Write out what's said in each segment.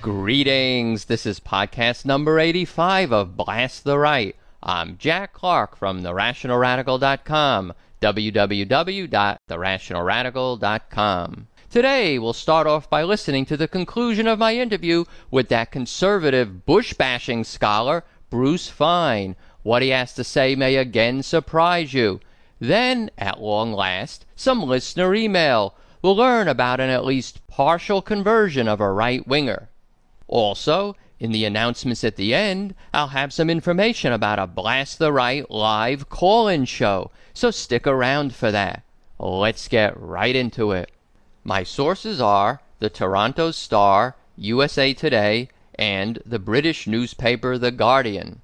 Greetings. This is podcast number 85 of Blast the Right. I'm Jack Clark from therationalradical.com, www.therationalradical.com. Today, we'll start off by listening to the conclusion of my interview with that conservative Bush bashing scholar, Bruce Fein. What he has to say may again surprise you. Then, at long last, some listener email. We'll learn about an at least partial conversion of a right winger. Also, in the announcements at the end, I'll have some information about a Blast the Right live call in show, so stick around for that. Let's get right into it. My sources are the Toronto Star, USA Today, and the British newspaper The Guardian.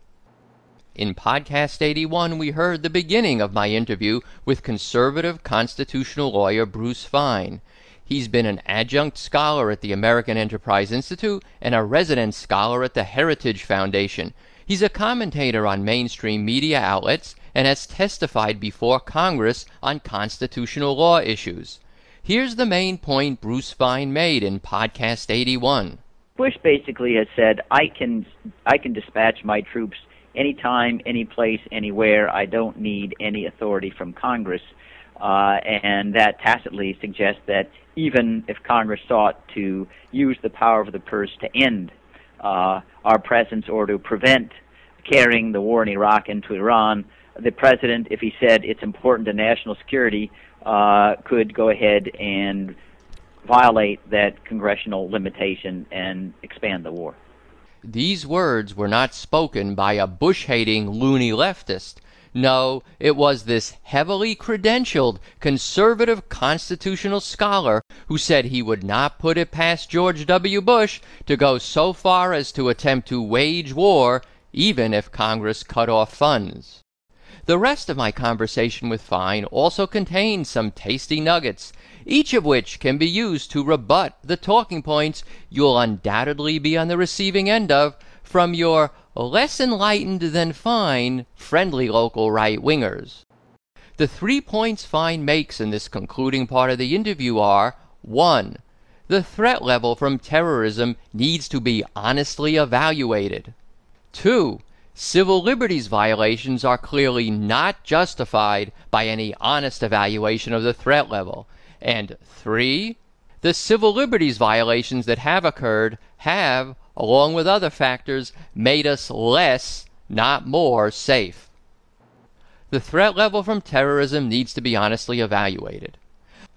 In podcast 81, we heard the beginning of my interview with conservative constitutional lawyer Bruce Fein. He's been an adjunct scholar at the American Enterprise Institute and a resident scholar at the Heritage Foundation. He's a commentator on mainstream media outlets and has testified before Congress on constitutional law issues. Here's the main point Bruce Fein made in podcast 81. Bush basically has said, "I can, I can dispatch my troops anytime, any place, anywhere. I don't need any authority from Congress." Uh, and that tacitly suggests that even if Congress sought to use the power of the purse to end uh, our presence or to prevent carrying the war in Iraq into Iran, the president, if he said it's important to national security, uh, could go ahead and violate that congressional limitation and expand the war. These words were not spoken by a Bush hating loony leftist. No, it was this heavily credentialed conservative constitutional scholar who said he would not put it past George W. Bush to go so far as to attempt to wage war even if Congress cut off funds. The rest of my conversation with Fein also contains some tasty nuggets, each of which can be used to rebut the talking points you'll undoubtedly be on the receiving end of from your less enlightened than Fein friendly local right wingers. The three points Fein makes in this concluding part of the interview are 1. The threat level from terrorism needs to be honestly evaluated. 2. Civil liberties violations are clearly not justified by any honest evaluation of the threat level. And 3. The civil liberties violations that have occurred have, along with other factors, made us less, not more, safe. The threat level from terrorism needs to be honestly evaluated.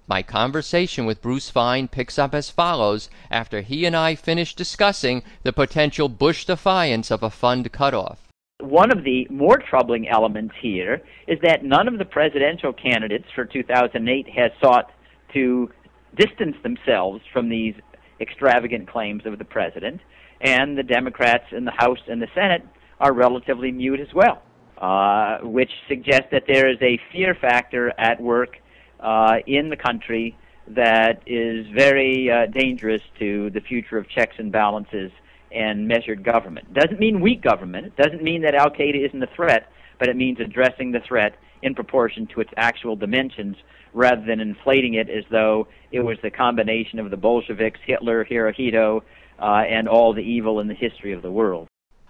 My conversation with Bruce Fein picks up as follows after he and I finish discussing the potential Bush defiance of a fund cutoff. One of the more troubling elements here is that none of the presidential candidates for 2008 has sought to distance themselves from these extravagant claims of the president, and the Democrats in the House and the Senate are relatively mute as well, uh, which suggests that there is a fear factor at work uh, in the country that is very uh, dangerous to the future of checks and balances and measured government. Doesn't mean weak government. It doesn't mean that Al Qaeda isn't a threat, but it means addressing the threat in proportion to its actual dimensions rather than inflating it as though it was the combination of the Bolsheviks, Hitler, Hirohito, uh, and all the evil in the history of the world.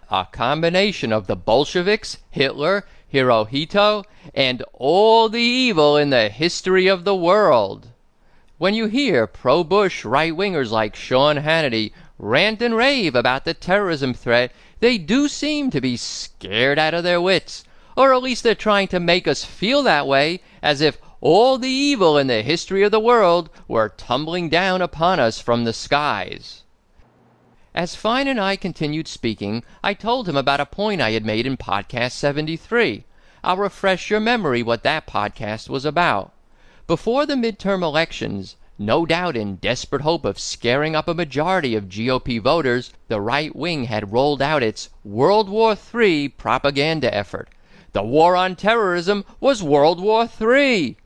A combination of the Bolsheviks, Hitler, Hirohito, and all the evil in the history of the world. When you hear pro Bush right wingers like Sean Hannity rant and rave about the terrorism threat, they do seem to be scared out of their wits. Or at least they're trying to make us feel that way, as if all the evil in the history of the world were tumbling down upon us from the skies. As Fein and I continued speaking, I told him about a point I had made in podcast 73. I'll refresh your memory what that podcast was about. Before the midterm elections, no doubt in desperate hope of scaring up a majority of GOP voters, the right wing had rolled out its World War III propaganda effort. The war on terrorism was World War III.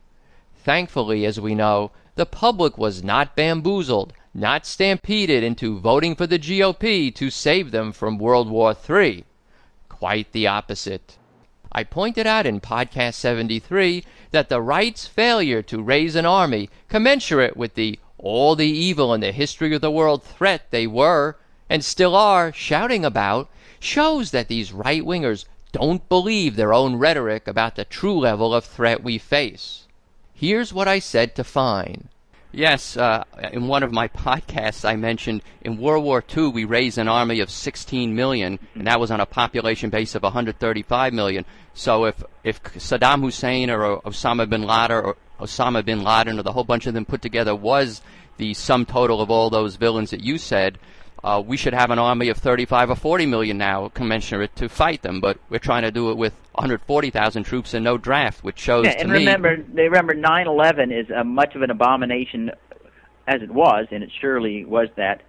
Thankfully, as we know, the public was not bamboozled, not stampeded into voting for the GOP to save them from World War III. Quite the opposite. I pointed out in podcast 73 that the right's failure to raise an army commensurate with the all the evil in the history of the world threat they were and still are shouting about shows that these right wingers don't believe their own rhetoric about the true level of threat we face. Here's what I said to Fein. Yes, uh, in one of my podcasts, I mentioned in World War II we raised an army of 16 million, and that was on a population base of 135 million. So if if Saddam Hussein or Osama bin Laden or Osama bin Laden or the whole bunch of them put together was the sum total of all those villains that you said, uh, we should have an army of 35 or 40 million now, commensurate to fight them. But we're trying to do it with 140,000 troops and no draft, which shows yeah, to and me. remember, they remember 9/11 is a much of an abomination as it was, and it surely was that.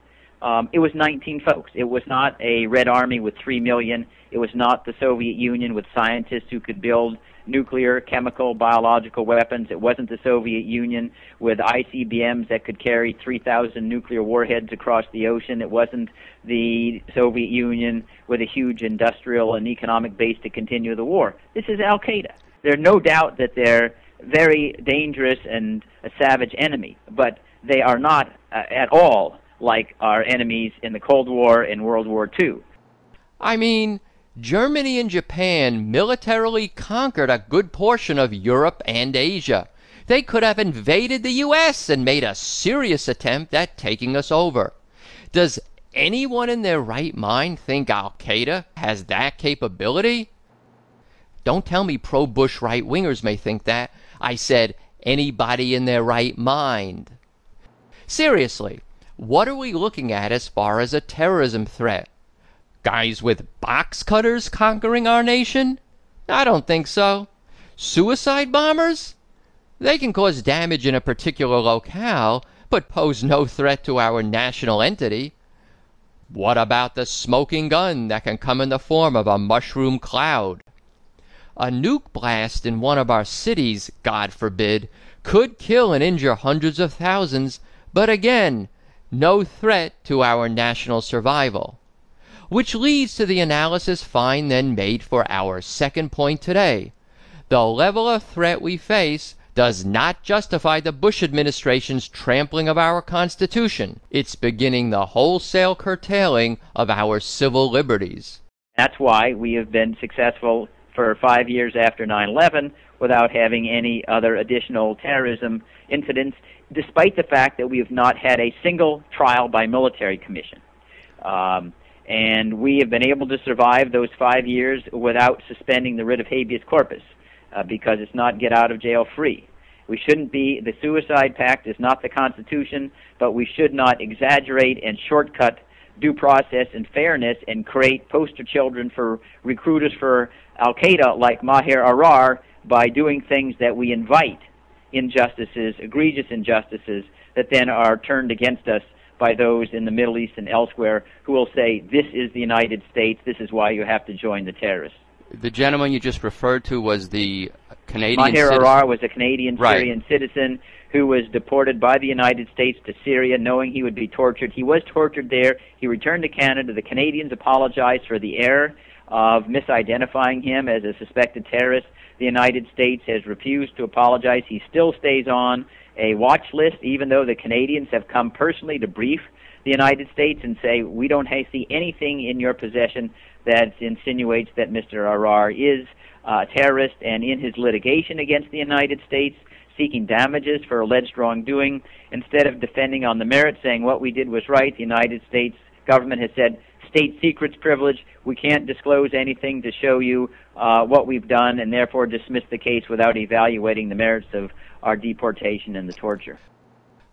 Um, it was 19 folks. It was not a Red Army with 3 million. It was not the Soviet Union with scientists who could build nuclear, chemical, biological weapons. It wasn't the Soviet Union with ICBMs that could carry 3,000 nuclear warheads across the ocean. It wasn't the Soviet Union with a huge industrial and economic base to continue the war. This is Al Qaeda. There's no doubt that they're very dangerous and a savage enemy, but they are not uh, at all like our enemies in the Cold War and World War II. I mean, Germany and Japan militarily conquered a good portion of Europe and Asia. They could have invaded the U.S. and made a serious attempt at taking us over. Does anyone in their right mind think Al Qaeda has that capability? Don't tell me pro Bush right wingers may think that. I said anybody in their right mind. Seriously, what are we looking at as far as a terrorism threat? Guys with box cutters conquering our nation? I don't think so. Suicide bombers? They can cause damage in a particular locale, but pose no threat to our national entity. What about the smoking gun that can come in the form of a mushroom cloud? A nuke blast in one of our cities, God forbid, could kill and injure hundreds of thousands, but again, no threat to our national survival. Which leads to the analysis Fein then made for our second point today. The level of threat we face does not justify the Bush administration's trampling of our Constitution. It's beginning the wholesale curtailing of our civil liberties. That's why we have been successful for five years after 9 11 without having any other additional terrorism incidents, despite the fact that we have not had a single trial by military commission. Um, and we have been able to survive those five years without suspending the writ of habeas corpus uh, because it's not get out of jail free. We shouldn't be, the Suicide Pact is not the Constitution, but we should not exaggerate and shortcut due process and fairness and create poster children for recruiters for Al Qaeda like Maher Arar by doing things that we invite injustices, egregious injustices, that then are turned against us by those in the Middle East and elsewhere who will say, This is the United States, this is why you have to join the terrorists. The gentleman you just referred to was the Canadian Maher citizen. Arar was a Canadian Right. Syrian citizen who was deported by the United States to Syria knowing he would be tortured. He was tortured there. He returned to Canada. The Canadians apologized for the error of misidentifying him as a suspected terrorist. The United States has refused to apologize. He still stays on a watch list, even though the Canadians have come personally to brief the United States and say, we don't see anything in your possession that insinuates that Mr. Arar is a terrorist. And in his litigation against the United States, seeking damages for alleged wrongdoing, instead of defending on the merits, saying what we did was right, the United States government has said, state secrets privilege, we can't disclose anything to show you uh, what we've done, and therefore dismiss the case without evaluating the merits of our deportation and the torture.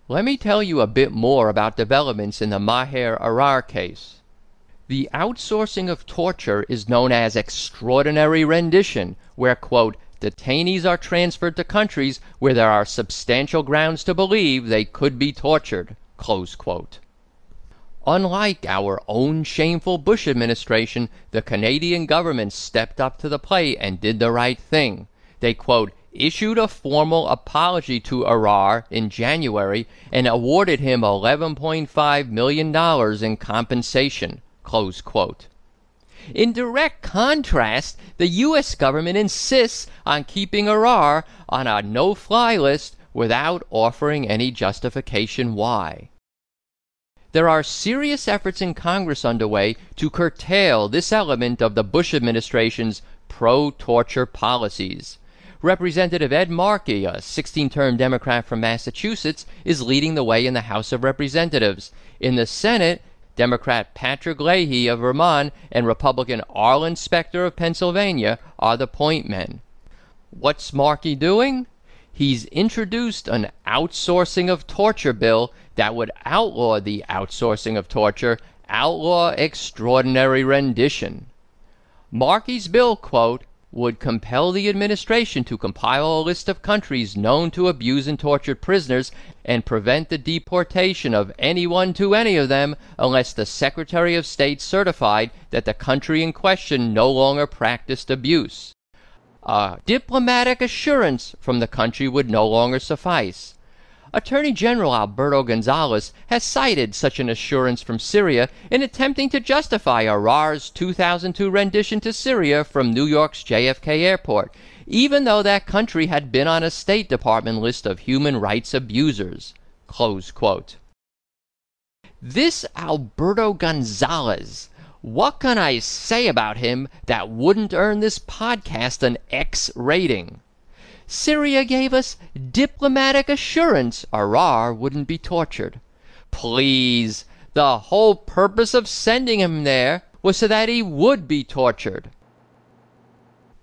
Let me tell you a bit more about developments in the Maher Arar case. The outsourcing of torture is known as extraordinary rendition, where, quote, detainees are transferred to countries where there are substantial grounds to believe they could be tortured, close quote. Unlike our own shameful Bush administration, the Canadian government stepped up to the plate and did the right thing. They, quote, issued a formal apology to Arar in January and awarded him $11.5 million in compensation. In direct contrast, the U.S. government insists on keeping Arar on a no fly list without offering any justification why. There are serious efforts in Congress underway to curtail this element of the Bush administration's pro torture policies. Representative Ed Markey, a 16 term Democrat from Massachusetts, is leading the way in the House of Representatives. In the Senate, Democrat Patrick Leahy of Vermont and Republican Arlen Specter of Pennsylvania are the point men. What's Markey doing? He's introduced an outsourcing of torture bill that would outlaw the outsourcing of torture, outlaw extraordinary rendition. Markey's bill, quote, would compel the administration to compile a list of countries known to abuse and torture prisoners and prevent the deportation of anyone to any of them unless the Secretary of State certified that the country in question no longer practiced abuse. A diplomatic assurance from the country would no longer suffice. Attorney General Alberto Gonzales has cited such an assurance from Syria in attempting to justify Arar's 2002 rendition to Syria from New York's JFK airport, even though that country had been on a State Department list of human rights abusers. This Alberto Gonzales, what can I say about him that wouldn't earn this podcast an X rating? Syria gave us diplomatic assurance Arar wouldn't be tortured. Please, the whole purpose of sending him there was so that he would be tortured.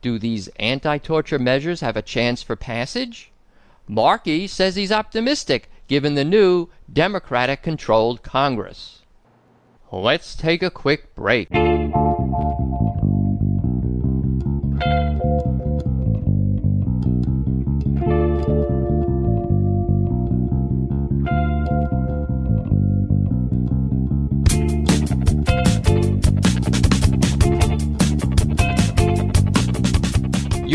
Do these anti torture measures have a chance for passage? Markey says he's optimistic given the new Democratic controlled Congress. Let's take a quick break.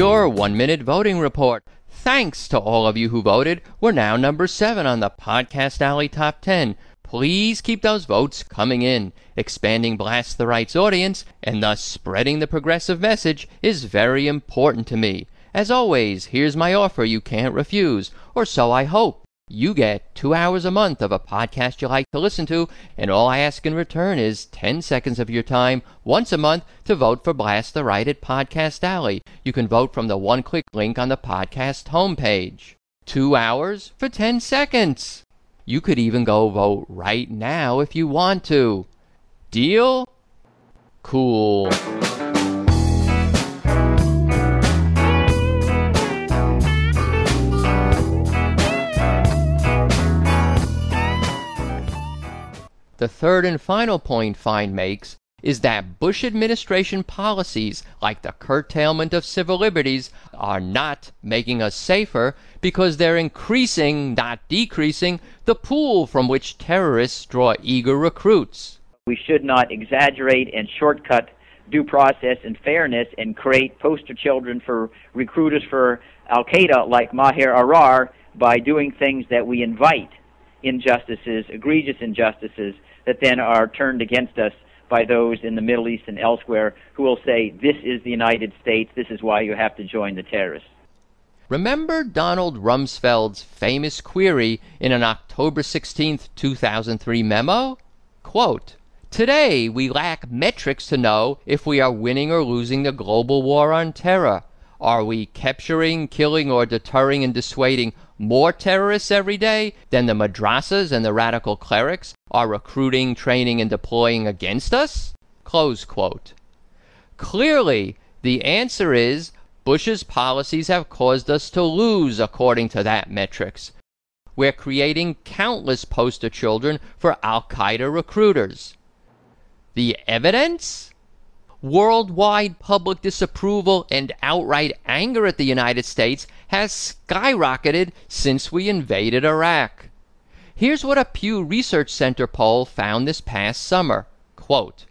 Your one minute voting report. Thanks to all of you who voted. We're now number seven on the Podcast Alley Top 10. Please keep those votes coming in. Expanding Blast the Right's audience and thus spreading the progressive message is very important to me. As always, here's my offer you can't refuse, or so I hope. You get two hours a month of a podcast you like to listen to, and all I ask in return is 10 seconds of your time once a month to vote for Blast the Right at Podcast Alley. You can vote from the one click link on the podcast homepage. Two hours for 10 seconds. You could even go vote right now if you want to. Deal? Cool. The third and final point Fein makes is that Bush administration policies like the curtailment of civil liberties are not making us safer because they're increasing, not decreasing, the pool from which terrorists draw eager recruits. We should not exaggerate and shortcut due process and fairness and create poster children for recruiters for Al Qaeda like Maher Arar by doing things that we invite injustices, egregious injustices, that then are turned against us by those in the Middle East and elsewhere who will say, this is the United States, this is why you have to join the terrorists. Remember Donald Rumsfeld's famous query in an October 16, 2003 memo? Quote, Today we lack metrics to know if we are winning or losing the global war on terror. Are we capturing, killing, or deterring and dissuading more terrorists every day than the madrasas and the radical clerics are recruiting, training, and deploying against us? Close quote. Clearly, the answer is Bush's policies have caused us to lose according to that metrics. We're creating countless poster children for Al Qaeda recruiters. The evidence? Worldwide public disapproval and outright anger at the United States has skyrocketed since we invaded Iraq. Here's what a Pew Research Center poll found this past summer. Quote,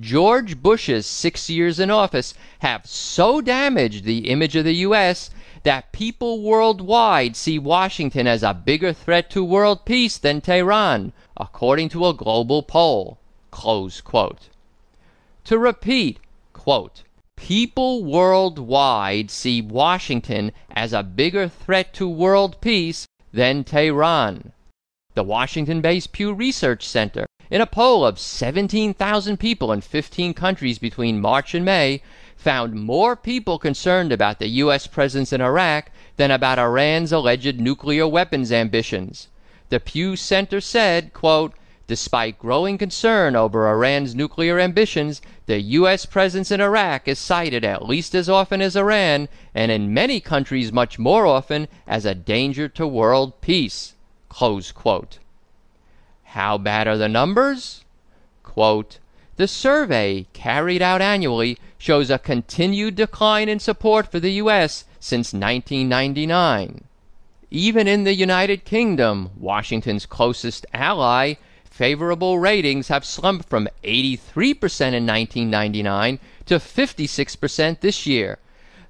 George Bush's six years in office have so damaged the image of the U.S. that people worldwide see Washington as a bigger threat to world peace than Tehran, according to a global poll. Close quote. To repeat, quote, people worldwide see Washington as a bigger threat to world peace than Tehran. The Washington based Pew Research Center, in a poll of 17,000 people in 15 countries between March and May, found more people concerned about the U.S. presence in Iraq than about Iran's alleged nuclear weapons ambitions. The Pew Center said, quote, Despite growing concern over Iran's nuclear ambitions, the U.S. presence in Iraq is cited at least as often as Iran, and in many countries much more often, as a danger to world peace. How bad are the numbers? Quote, the survey, carried out annually, shows a continued decline in support for the U.S. since 1999. Even in the United Kingdom, Washington's closest ally, favorable ratings have slumped from 83% in 1999 to 56% this year.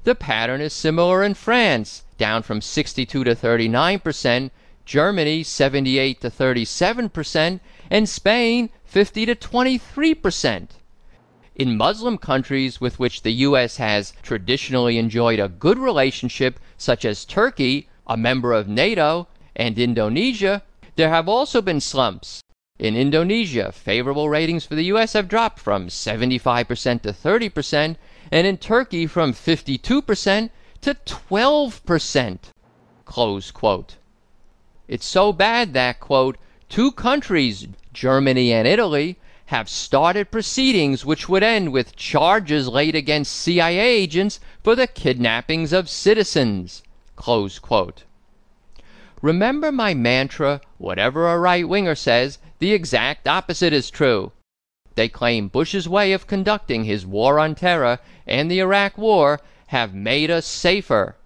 The pattern is similar in France, down from 62 to 39%, Germany 78 to 37%, and Spain 50 to 23%. In Muslim countries with which the U.S. has traditionally enjoyed a good relationship, such as Turkey, a member of NATO, and Indonesia, there have also been slumps. In Indonesia, favorable ratings for the U.S. have dropped from 75% to 30%, and in Turkey from 52% to 12%. Close quote. It's so bad that, quote, two countries, Germany and Italy, have started proceedings which would end with charges laid against CIA agents for the kidnappings of citizens. Remember my mantra whatever a right winger says, the exact opposite is true. They claim Bush's way of conducting his war on terror and the Iraq War have made us safer.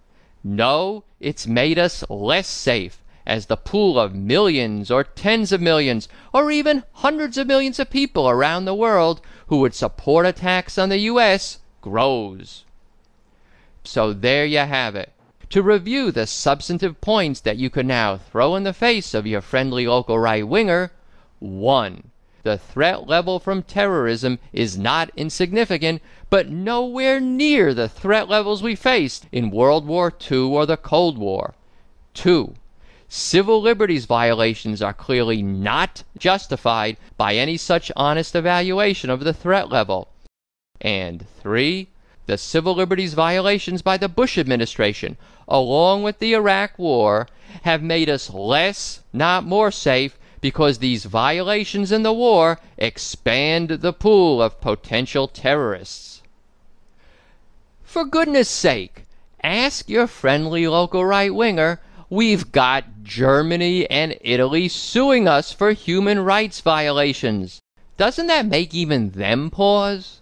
No, it's made us less safe as the pool of millions or tens of millions or even hundreds of millions of people around the world who would support attacks on the U.S. grows. So there you have it. To review the substantive points that you can now throw in the face of your friendly local right winger 1. The threat level from terrorism is not insignificant, but nowhere near the threat levels we faced in World War II or the Cold War. 2 civil liberties violations are clearly not justified by any such honest evaluation of the threat level. And three, the civil liberties violations by the Bush administration, along with the Iraq War, have made us less, not more safe, because these violations in the war expand the pool of potential terrorists. For goodness sake, ask your friendly local right winger We've got Germany and Italy suing us for human rights violations. Doesn't that make even them pause?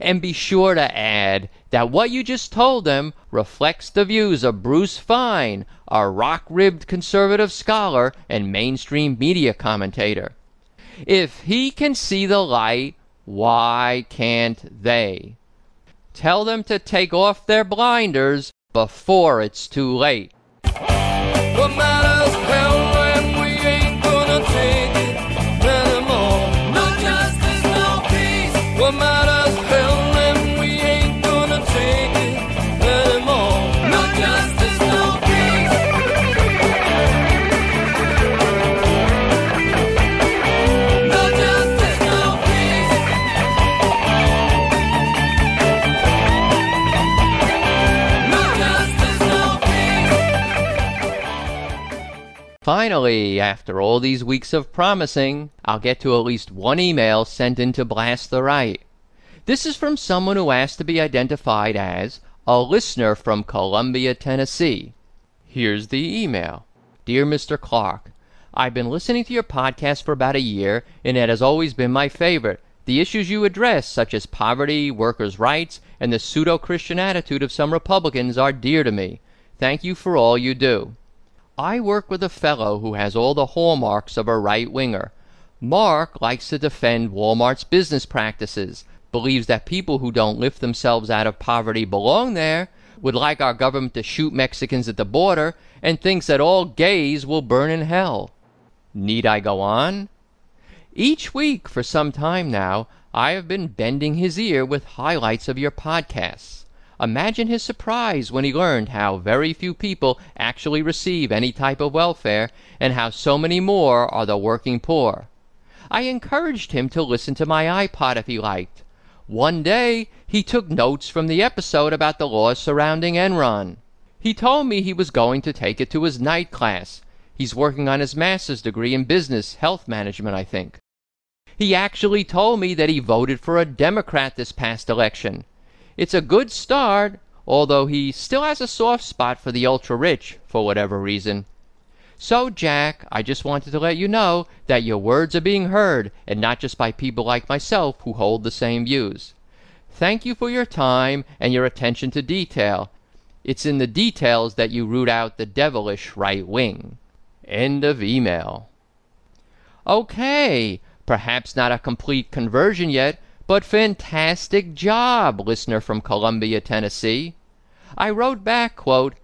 And be sure to add that what you just told them reflects the views of Bruce Fein, a rock ribbed conservative scholar and mainstream media commentator. If he can see the light, why can't they? Tell them to take off their blinders before it's too late. Finally, after all these weeks of promising, I'll get to at least one email sent in to blast the right. This is from someone who asked to be identified as a listener from Columbia, Tennessee. Here's the email Dear Mr. Clark, I've been listening to your podcast for about a year, and it has always been my favorite. The issues you address, such as poverty, workers' rights, and the pseudo Christian attitude of some Republicans, are dear to me. Thank you for all you do. I work with a fellow who has all the hallmarks of a right winger. Mark likes to defend Walmart's business practices, believes that people who don't lift themselves out of poverty belong there, would like our government to shoot Mexicans at the border and thinks that all gays will burn in hell. Need I go on? Each week for some time now, I have been bending his ear with highlights of your podcasts. Imagine his surprise when he learned how very few people actually receive any type of welfare and how so many more are the working poor. I encouraged him to listen to my iPod if he liked. One day he took notes from the episode about the laws surrounding Enron. He told me he was going to take it to his night class. He's working on his master's degree in business health management, I think. He actually told me that he voted for a Democrat this past election. It's a good start, although he still has a soft spot for the ultra rich for whatever reason. So, Jack, I just wanted to let you know that your words are being heard, and not just by people like myself who hold the same views. Thank you for your time and your attention to detail. It's in the details that you root out the devilish right wing. End of email. Okay, perhaps not a complete conversion yet, but fantastic job, listener from Columbia, Tennessee. I wrote back, quote,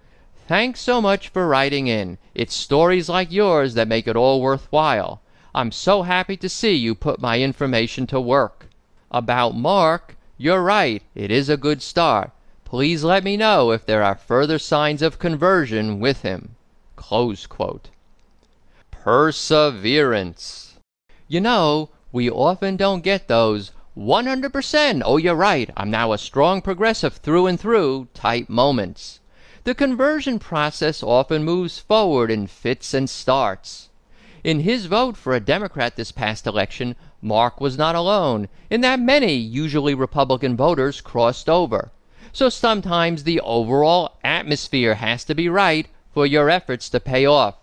Thanks so much for writing in. It's stories like yours that make it all worthwhile. I'm so happy to see you put my information to work. About Mark, you're right, it is a good start. Please let me know if there are further signs of conversion with him. Close quote. Perseverance. You know, we often don't get those 100%, oh, you're right, I'm now a strong progressive through and through type moments. The conversion process often moves forward in fits and starts. In his vote for a Democrat this past election, Mark was not alone, in that many, usually Republican voters, crossed over. So sometimes the overall atmosphere has to be right for your efforts to pay off.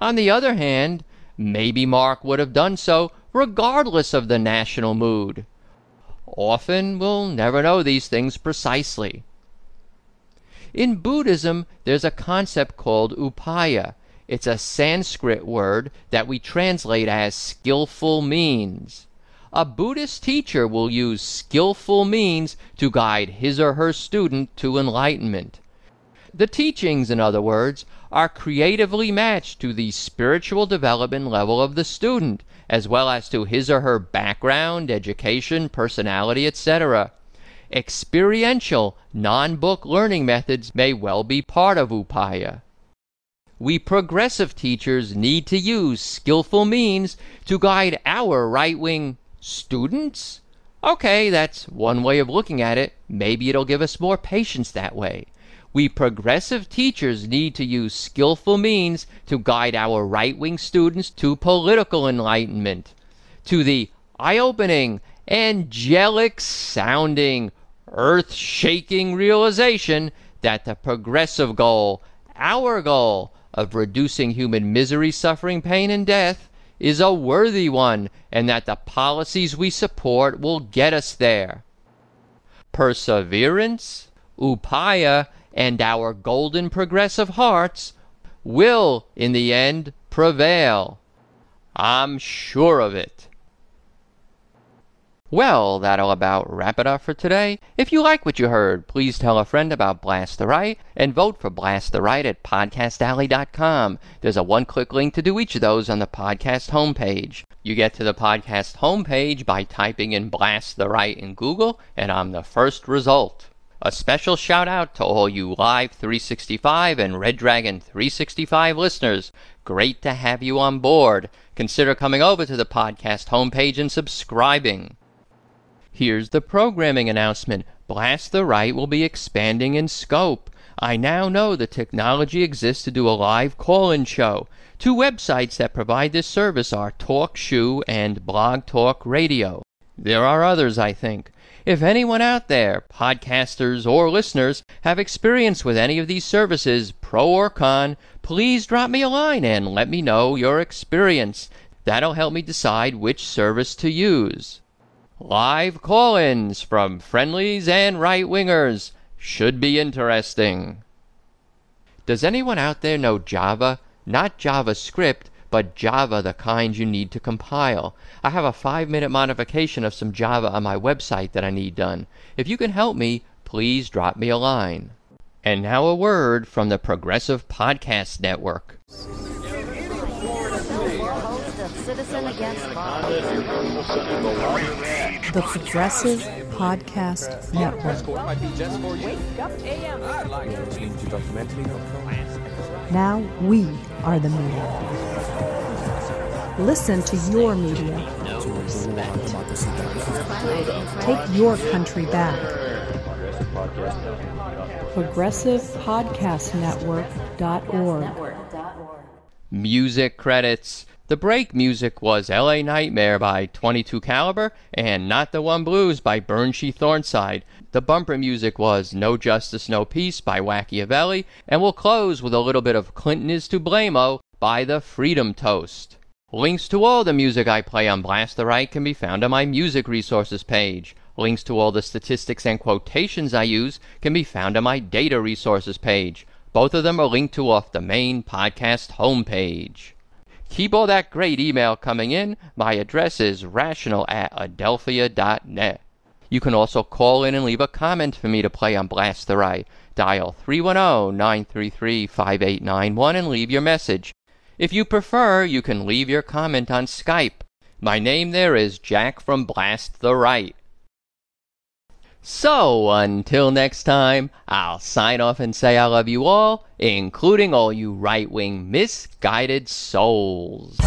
On the other hand, maybe Mark would have done so regardless of the national mood. Often we'll never know these things precisely. In Buddhism, there's a concept called upaya. It's a Sanskrit word that we translate as skillful means. A Buddhist teacher will use skillful means to guide his or her student to enlightenment. The teachings, in other words, are creatively matched to the spiritual development level of the student, as well as to his or her background, education, personality, etc. Experiential, non book learning methods may well be part of upaya. We progressive teachers need to use skillful means to guide our right wing students? Okay, that's one way of looking at it. Maybe it'll give us more patience that way. We progressive teachers need to use skillful means to guide our right wing students to political enlightenment, to the eye opening, angelic sounding, earth shaking realization that the progressive goal, our goal, of reducing human misery, suffering, pain, and death is a worthy one, and that the policies we support will get us there. Perseverance, upaya, and our golden progressive hearts will, in the end, prevail. I'm sure of it. Well, that'll about wrap it up for today. If you like what you heard, please tell a friend about Blast the Right and vote for Blast the Right at podcastalley.com. There's a one click link to do each of those on the podcast homepage. You get to the podcast homepage by typing in Blast the Right in Google, and I'm the first result. A special shout out to all you Live 365 and Red Dragon 365 listeners. Great to have you on board. Consider coming over to the podcast homepage and subscribing. Here's the programming announcement. Blast the Right will be expanding in scope. I now know the technology exists to do a live call-in show. Two websites that provide this service are TalkShoe and Blog Talk Radio. There are others, I think. If anyone out there, podcasters or listeners, have experience with any of these services, pro or con, please drop me a line and let me know your experience. That'll help me decide which service to use. Live call ins from friendlies and right wingers should be interesting. Does anyone out there know Java? Not JavaScript, but Java the kind you need to compile. I have a five minute modification of some Java on my website that I need done. If you can help me, please drop me a line. And now a word from the Progressive Podcast Network. Citizen Against Bob. The Progressive Podcast Network. Now we are the media. Listen to your media. Take your country back. ProgressivePodcastNetwork.org. Music credits. The break music was LA Nightmare by 22 Caliber and Not the One Blues by Burnshee Thornside. The bumper music was No Justice, No Peace by Wacchiavelli, and we'll close with a little bit of Clinton is to Blame-O by the Freedom Toast. Links to all the music I play on Blast the Right can be found on my music resources page. Links to all the statistics and quotations I use can be found on my data resources page. Both of them are linked to off the main podcast homepage. Keep all that great email coming in. My address is rational at adelphia.net. You can also call in and leave a comment for me to play on Blast the Right. Dial 310-933-5891 and leave your message. If you prefer, you can leave your comment on Skype. My name there is Jack from Blast the Right. So, until next time, I'll sign off and say I love you all, including all you right wing misguided souls.